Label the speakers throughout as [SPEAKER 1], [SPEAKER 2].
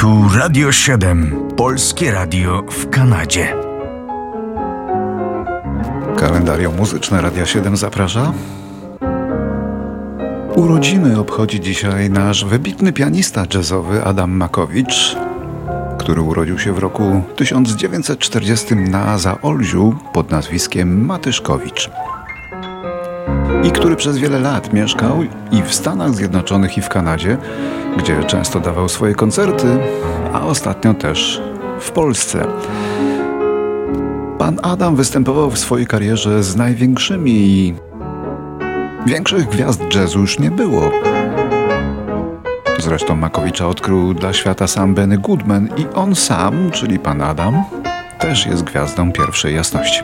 [SPEAKER 1] Tu Radio 7, polskie radio w Kanadzie.
[SPEAKER 2] Kalendarium muzyczne Radia 7 zaprasza. Urodziny obchodzi dzisiaj nasz wybitny pianista jazzowy Adam Makowicz, który urodził się w roku 1940 na Zaolziu pod nazwiskiem Matyszkowicz i który przez wiele lat mieszkał i w Stanach Zjednoczonych i w Kanadzie, gdzie często dawał swoje koncerty, a ostatnio też w Polsce. Pan Adam występował w swojej karierze z największymi i większych gwiazd jazzu już nie było. Zresztą Makowicza odkrył dla świata sam Benny Goodman i on sam, czyli pan Adam, też jest gwiazdą pierwszej jasności.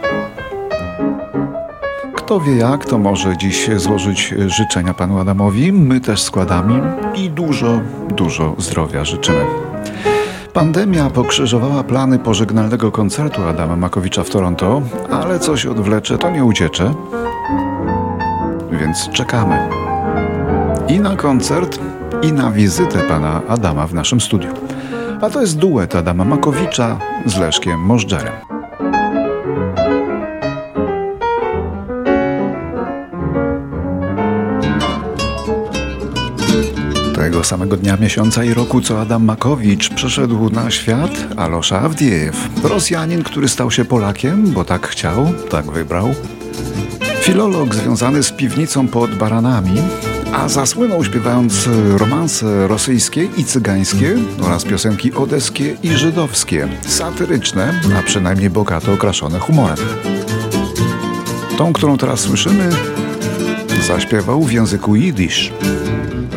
[SPEAKER 2] Kto wie jak, to może dziś złożyć życzenia panu Adamowi. My też składamy i dużo, dużo zdrowia życzymy. Pandemia pokrzyżowała plany pożegnalnego koncertu Adama Makowicza w Toronto, ale coś odwlecze, to nie uciecze. Więc czekamy. I na koncert, i na wizytę pana Adama w naszym studiu. A to jest duet Adama Makowicza z Leszkiem Możdżerem. Tego samego dnia, miesiąca i roku, co Adam Makowicz przeszedł na świat, Alosza Awdiejew. Rosjanin, który stał się Polakiem, bo tak chciał, tak wybrał. Filolog związany z piwnicą pod baranami, a zasłynął śpiewając romanse rosyjskie i cygańskie oraz piosenki odeskie i żydowskie, satyryczne, a przynajmniej bogato okraszone humorem. Tą, którą teraz słyszymy, zaśpiewał w języku jidysz.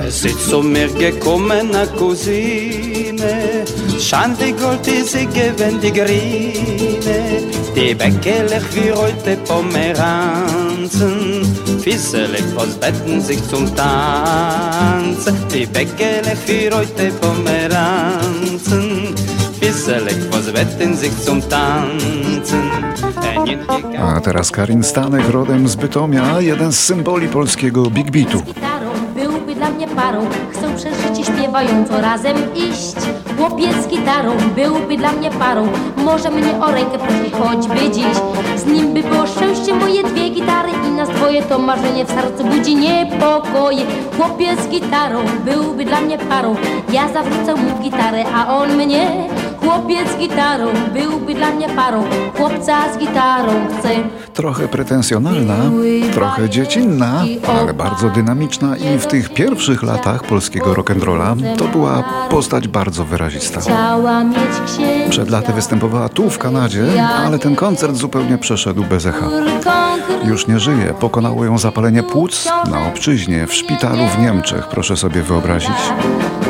[SPEAKER 3] Sitzt mir gekommen a Cousine, Schande Gold diese gewend die Grine, die Bäckelech wie heute Pomeranzen, Fisselig was betten sich zum Tanzen, die Bäckelech wie heute Pomeranzen, Fisselig was betten sich zum Tanzen.
[SPEAKER 2] A teraz Karin Stanek rodem z Bytomia, jeden z symboli polskiego Big Beatu
[SPEAKER 4] parą. Chcę przez życie śpiewająco razem iść. Chłopiec z gitarą byłby dla mnie parą. Może mnie o rękę prosić choćby dziś. Z nim by było szczęście moje dwie gitary I nas dwoje to marzenie w sercu budzi niepokoje. Chłopiec z gitarą byłby dla mnie parą. Ja zawrócę mu gitarę, a on mnie Chłopiec z gitarą byłby dla mnie parą Chłopca z gitarą chcę
[SPEAKER 2] Trochę pretensjonalna, trochę dziecinna, ale bardzo dynamiczna i w tych pierwszych latach polskiego rock'n'rolla to była postać bardzo wyrazista. Przed laty występowała tu w Kanadzie, ale ten koncert zupełnie przeszedł bez echa. Już nie żyje, pokonało ją zapalenie płuc na obczyźnie, w szpitalu w Niemczech, proszę sobie wyobrazić.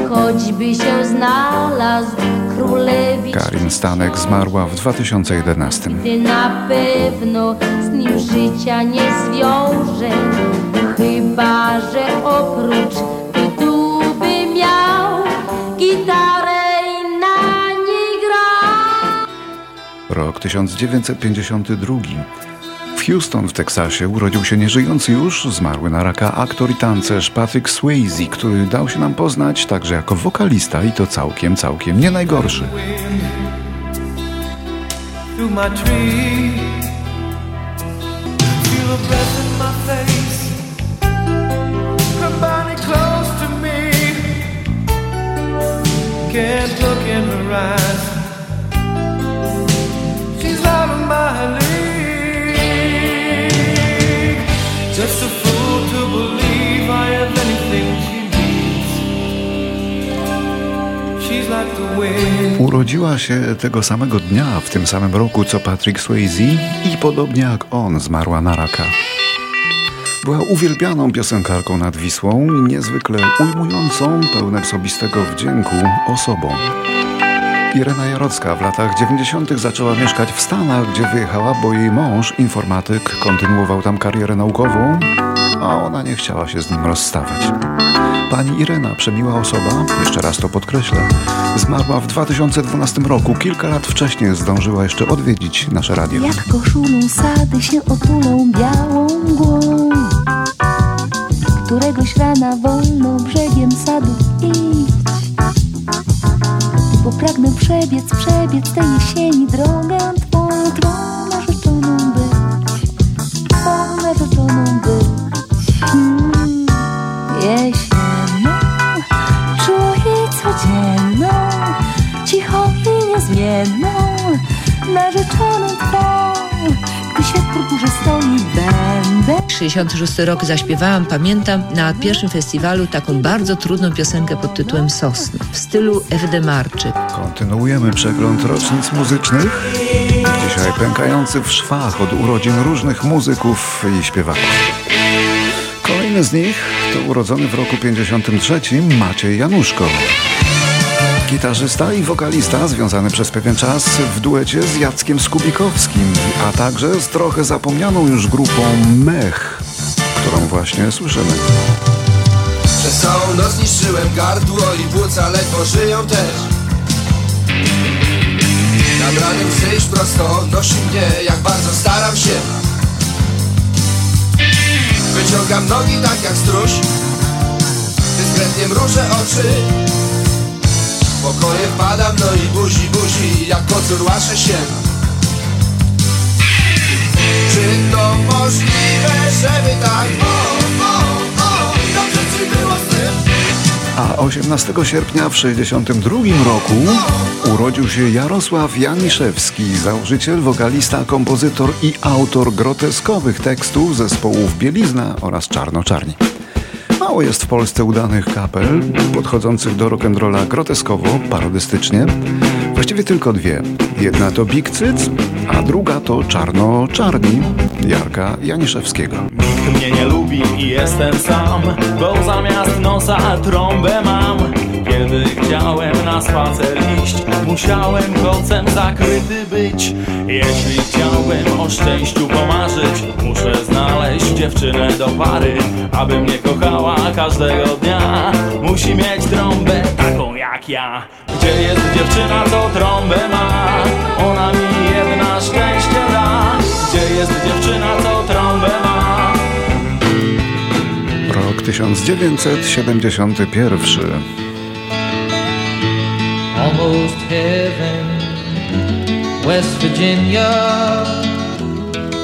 [SPEAKER 4] Choćby się znalazł
[SPEAKER 2] Karin Stanek zmarła w 2011.
[SPEAKER 4] Gdy na pewno z nim życia nie zwiąże Chyba, że oprócz tytułu by miał Gitarę i na niej grał
[SPEAKER 2] Rok 1952. Houston w Teksasie urodził się nieżyjący już, zmarły na raka aktor i tancerz Patrick Swayze, który dał się nam poznać także jako wokalista i to całkiem, całkiem nie najgorszy. Can't look in her eyes. Just a fool to believe I have anything she needs. She's like the wind. Urodziła się tego samego dnia, w tym samym roku co Patrick Swayze i podobnie jak on zmarła na raka. Była uwielbianą piosenkarką nad Wisłą i niezwykle ujmującą, pełne osobistego wdzięku osobą. Irena Jarocka w latach 90. zaczęła mieszkać w Stanach, gdzie wyjechała, bo jej mąż, informatyk, kontynuował tam karierę naukową, a ona nie chciała się z nim rozstawać. Pani Irena, przemiła osoba, jeszcze raz to podkreślę, zmarła w 2012 roku. Kilka lat wcześniej zdążyła jeszcze odwiedzić nasze radio.
[SPEAKER 5] Jak koszuną sady się otulą białą mgłą Któregoś rana wolno brzegiem sadu bo pragnę przebiec, przebiec tej jesieni drogę twą, drogę.
[SPEAKER 6] 66 rok zaśpiewałam, pamiętam, na pierwszym festiwalu taką bardzo trudną piosenkę pod tytułem Sosny w stylu Ewy Marczyk.
[SPEAKER 2] Kontynuujemy przegląd rocznic muzycznych. Dzisiaj pękający w szwach od urodzin różnych muzyków i śpiewaków. Kolejny z nich to urodzony w roku 53 Maciej Januszko. Gitarzysta i wokalista związany przez pewien czas w duecie z Jackiem Skubikowskim, a także z trochę zapomnianą już grupą Mech, którą właśnie słyszymy.
[SPEAKER 7] Przez całą noc niszczyłem gardło i płuca ledwo żyją też. Nad ranem przyjść prosto nosi mnie, jak bardzo staram się. Wyciągam nogi tak jak struś Dyskretnie mrużę oczy W pokoje wpadam, no i buzi, buzi Jak kocur łaszę się. Czy to możliwe, żeby tak? O, o, o, dobrze ci było z tym.
[SPEAKER 2] A 18 sierpnia w 62 roku urodził się Jarosław Janiszewski, założyciel, wokalista, kompozytor i autor groteskowych tekstów zespołów Bielizna oraz Czarno-Czarni. Mało jest w Polsce udanych kapel podchodzących do rock'n'rolla groteskowo, parodystycznie. Właściwie tylko dwie. Jedna to Big Cyc, a druga to Czarno-Czarni Jarka Janiszewskiego.
[SPEAKER 8] Nikt mnie nie lubi i jestem sam Bo zamiast nosa trąbę mam Kiedy chciałem na spacer iść Musiałem kocem zakryty być. Jeśli chciałbym o szczęściu pomarzyć Muszę znaleźć dziewczynę do pary Aby mnie kochała każdego dnia. Musi mieć trąbę taką jak ja. Gdzie jest dziewczyna, co trąbę ma. Ona mi jedna szczęście da. Gdzie jest dziewczyna, co trąbę ma.
[SPEAKER 2] Rok 1971.
[SPEAKER 9] almost heaven. West Virginia,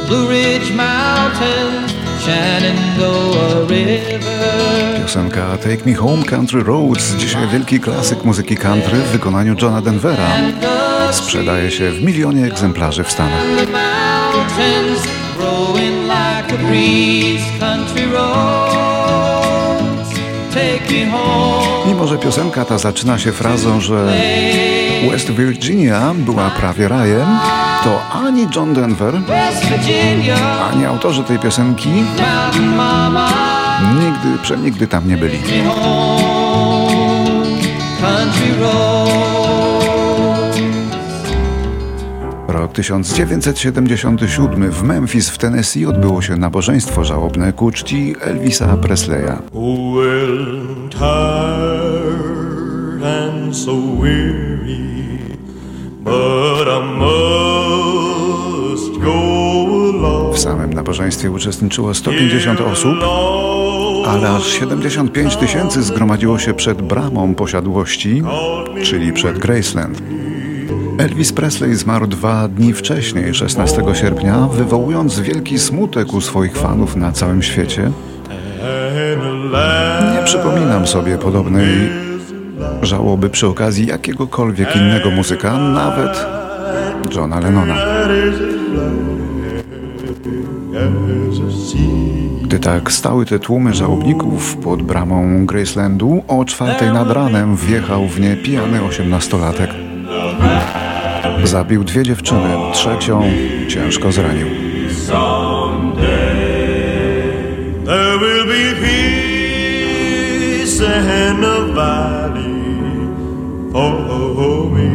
[SPEAKER 9] Blue Ridge Mountains, Shenandoah River.
[SPEAKER 2] Piosenka Take Me Home Country Roads, dzisiaj wielki klasyk muzyki country w wykonaniu Johna Denvera. Sprzedaje się w milionie egzemplarzy w Stanach.
[SPEAKER 9] Mountains growing like a breeze, country.
[SPEAKER 2] Mimo, że piosenka ta zaczyna się frazą, że West Virginia była prawie rajem, to ani John Denver, ani autorzy tej piosenki nigdy, przenigdy tam nie byli. Rok 1977 w Memphis w Tennessee odbyło się nabożeństwo żałobne ku czci Elvisa Presleya. W samym nabożeństwie uczestniczyło 150 osób, ale aż 75 tysięcy zgromadziło się przed bramą posiadłości, czyli przed Graceland. Elvis Presley zmarł dwa dni wcześniej, 16 sierpnia, wywołując wielki smutek u swoich fanów na całym świecie. Nie przypominam sobie podobnej żałoby przy okazji jakiegokolwiek innego muzyka, nawet Johna Lennona. Gdy tak stały te tłumy żałobników pod bramą Gracelandu, o czwartej nad ranem wjechał w nie pijany osiemnastolatek. Zabił dwie dziewczyny, trzecią ciężko zranił.
[SPEAKER 8] There will be peace in the valley for me.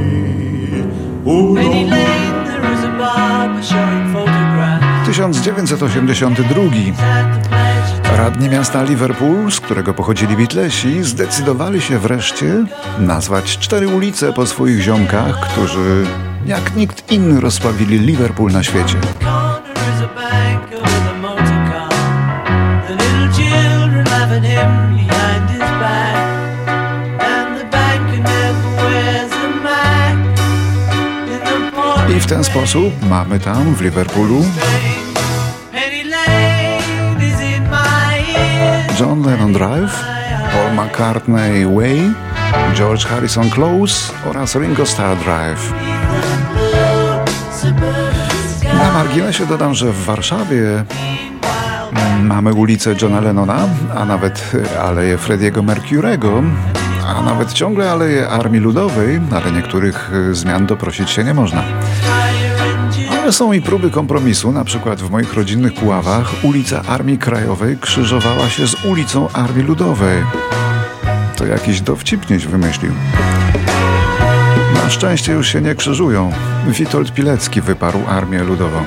[SPEAKER 8] Oh,
[SPEAKER 10] Penny
[SPEAKER 8] Lord.
[SPEAKER 10] Lane, there is a barber showing photographs
[SPEAKER 2] 1982.
[SPEAKER 10] at the pleasure
[SPEAKER 2] Radni miasta Liverpool, z którego pochodzili Beatlesi, zdecydowali się wreszcie nazwać cztery ulice po swoich ziomkach, którzy jak nikt inny rozsławili Liverpool na świecie.
[SPEAKER 10] wears a Mac.
[SPEAKER 2] sposób mamy tam w Liverpoolu. John Lennon Drive, Paul McCartney Way, George Harrison Close oraz Ringo Starr Drive. Na marginesie dodam, że w Warszawie mamy ulicę Johna Lennona, a nawet aleję Frediego Mercurego, a nawet ciągle aleję Armii Ludowej, ale niektórych zmian doprosić się nie można. Ale są i próby kompromisu, na przykład w moich rodzinnych Puławach ulica Armii Krajowej krzyżowała się z ulicą Armii Ludowej. To jakiś dowcipnieś wymyślił. Na szczęście już się nie krzyżują. Witold Pilecki wyparł Armię Ludową.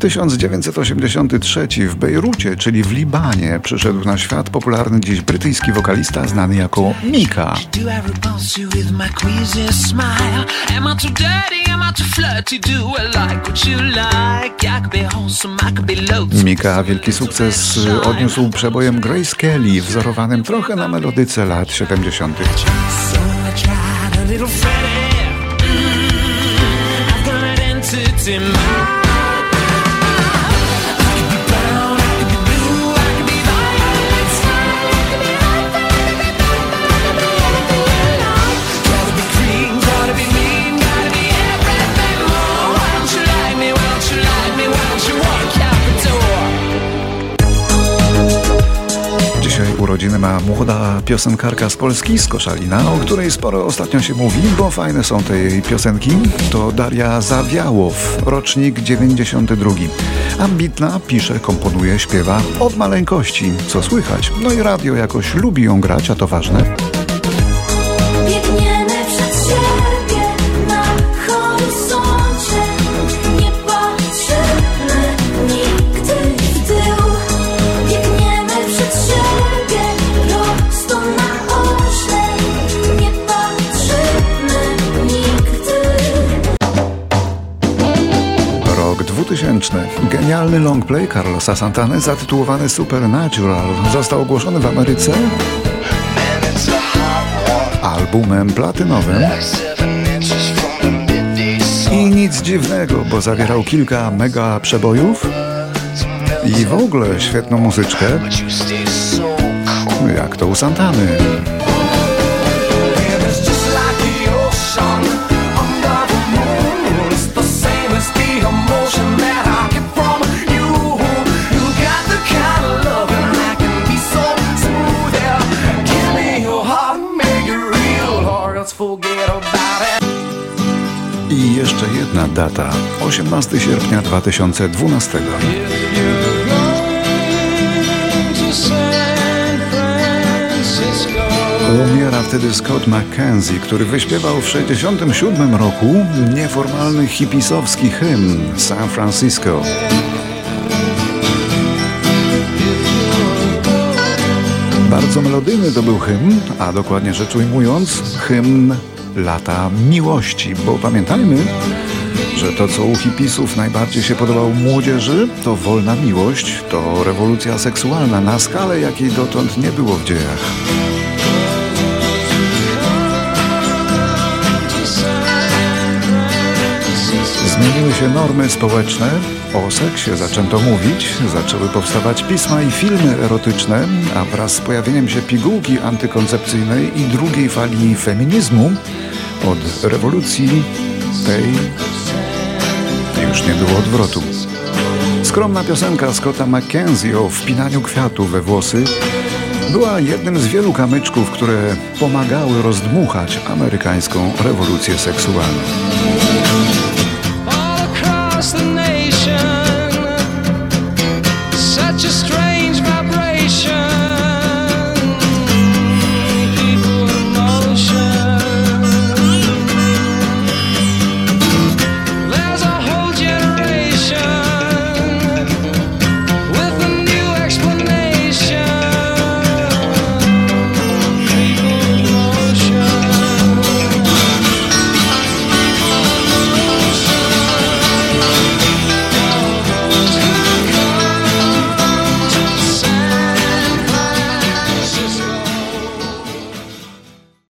[SPEAKER 2] 1983 w Bejrucie, czyli w Libanie, przyszedł na świat popularny dziś brytyjski wokalista znany jako Mika. Mika wielki sukces odniósł przebojem Grace Kelly, wzorowanym trochę na melodyce lat 70.
[SPEAKER 11] So I tried a little Freddy. Mm, I've got an entity mind.
[SPEAKER 2] Urodziny ma młoda piosenkarka z Polski, z Koszalina, o której sporo ostatnio się mówi, bo fajne są te jej piosenki. To Daria Zawiałow, rocznik 92. Ambitna, pisze, komponuje, śpiewa od maleńkości, co słychać. No i radio jakoś lubi ją grać, a to ważne. 2000. Genialny longplay Carlosa Santany zatytułowany Supernatural został ogłoszony w Ameryce albumem platynowym. I nic dziwnego, bo zawierał kilka mega przebojów i w ogóle świetną muzyczkę, jak to u Santany. Jedna data. 18 sierpnia 2012. Umiera wtedy Scott McKenzie, który wyśpiewał w 67 roku nieformalny hipisowski hymn San Francisco. Bardzo melodyjny to był hymn, a dokładnie rzecz ujmując, hymn lata miłości, bo pamiętajmy, że to, co u hipisów najbardziej się podobało młodzieży, to wolna miłość, to rewolucja seksualna na skalę, jakiej dotąd nie było w dziejach. Zmieniły się normy społeczne, o seksie zaczęto mówić, zaczęły powstawać pisma i filmy erotyczne, a wraz z pojawieniem się pigułki antykoncepcyjnej i drugiej fali feminizmu, od rewolucji tej już nie było odwrotu. Skromna piosenka Scotta McKenzie o wpinaniu kwiatu we włosy była jednym z wielu kamyczków, które pomagały rozdmuchać amerykańską rewolucję seksualną.